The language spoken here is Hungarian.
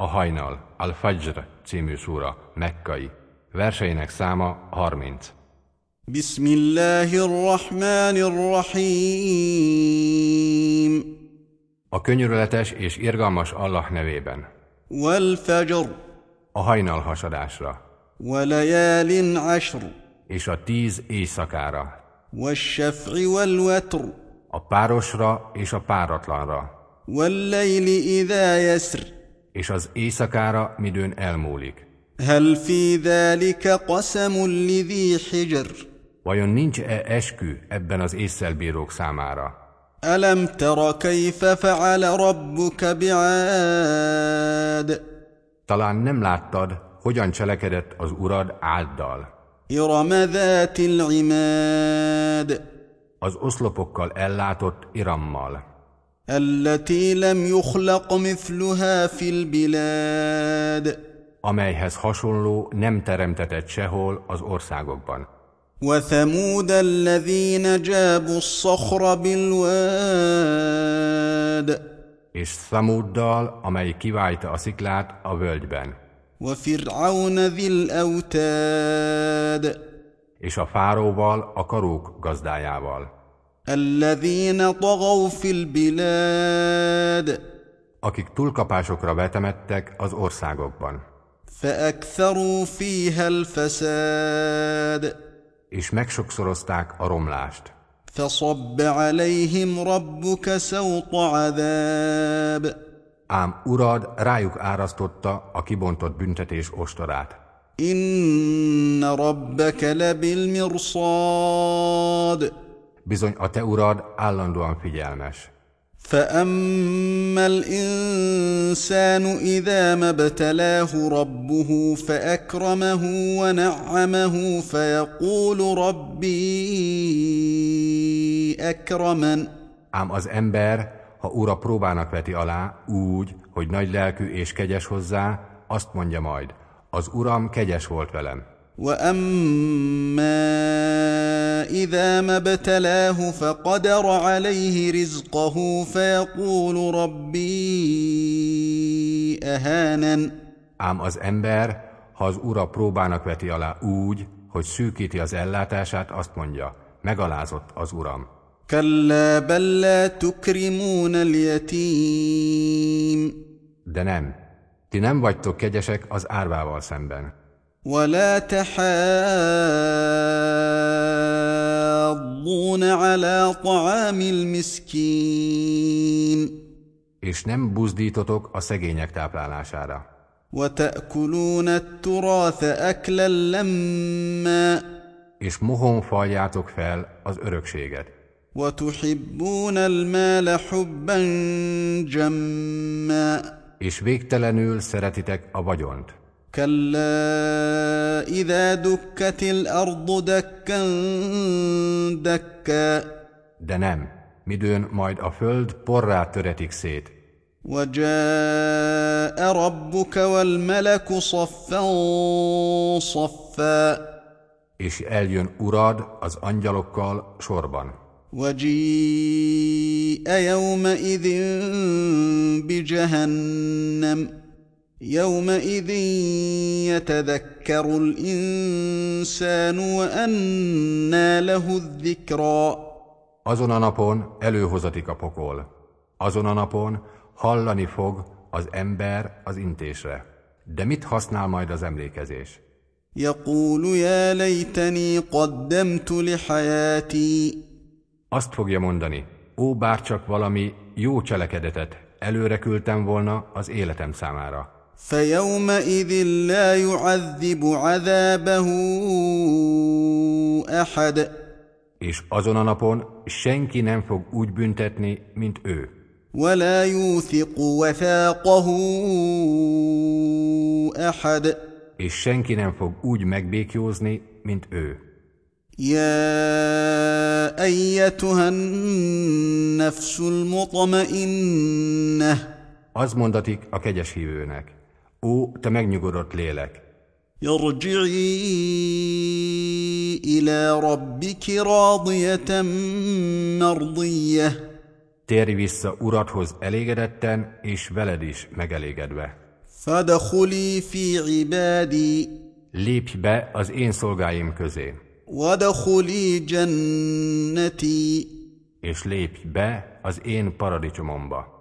A hajnal, Al-Fajr című szúra, mekkai. Verseinek száma 30. Bismillahirrahmanirrahim. A könyörületes és irgalmas Allah nevében. Wal fajr. A hajnal hasadásra. Walajálin asr. És a tíz éjszakára. Wal-shaf'i wal-watr. A párosra és a páratlanra. Wal-lejli idha És az éjszakára, midőn elmúlik. هل في ذلك قسم لذي حجر Vajon nincs-e eskü ebben az észszelbírók számára? ألم تر كيف فعل ربك بعاد Talán nem láttad, hogyan cselekedett az urad áddal. إرم ذات العماد Az oszlopokkal ellátott Irammal, التي لم يخلق مثلها في البلاد amelyhez hasonló nem teremtetett sehol az országokban. وثمود الذين جابوا الصخر بالواد És Szamuddal, amely kiválta a sziklát a völgyben. وفرعون ذي الاوتاد És a fáróval, a karók gazdájával. الذين طغوا في البلاد akik túlkapásokra vetemettek az országokban, فاكثروا فيها الفساد és megsokszorozták a romlást. فصب عليهم ربك سوط عذاب Ám urad rájuk árasztotta a kibontott büntetés ostorát. ان ربك لبالمرصاد Bizony a te urad állandóan figyelmes. فاما الانسان اذا ما ابتلاه ربه فاكرمه ونعمه فيقول ربي اكرمن Ám az ember, ha ura próbának veti alá, úgy, hogy nagy lelkű és kegyes hozzá, azt mondja majd, az uram kegyes volt velem. واما اذا ما ابتلاه فقدر عليه رزقه فيقول ربي اهانن Ám az ember, ha az ura próbának veti alá úgy, hogy szűkíti az ellátását, azt mondja, megalázott az uram. كلا بل لا تكرمون اليتيم De nem, ti nem vagytok kegyesek az árvával szemben, ولا تحاضون على طعام المسكين és nem buzdítotok a szegények táplálására. وتاكلون التراث اكلا لما És mohon faljátok fel az örökséget, وتحبون المال حبا جما és végtelenül szeretitek a vagyont. كلا اذا دكت الارض دكا دكا De nem, midőn majd a föld porrá töretik szét, وجاء ربك والملك صفا صفا és eljön urad az angyalokkal sorban. وجيء يومئذ بجهنم يومئذ يتذكر الانسان وانى له الذكرى Azon a napon előhozatik a pokol. Azon a napon hallani fog az ember az intésre. De mit használ majd az emlékezés? يقول يا ليتني قدمت لحياتي Azt fogja mondani, ó bárcsak valami jó cselekedetet előre küldtem volna az életem számára. فيومئذ لا يعذب عذابه احد És azon a napon senki nem fog úgy büntetni, mint ő. ولا يوثق وثاقه احد És senki nem fog úgy megbékjózni, mint ő. يا ايتها النفس المطمئنه Az mondatik a kegyes hívőnek. Ó, te megnyugodott lélek! Irji'i ila rabbiki radiyatan mardiyah. Térj vissza uradhoz elégedetten, és veled is megelégedve. Fadakhuli fi ibadi. Lépj be az én szolgáim közé. Wadakhuli jannati. És lépj be az én paradicsomomba.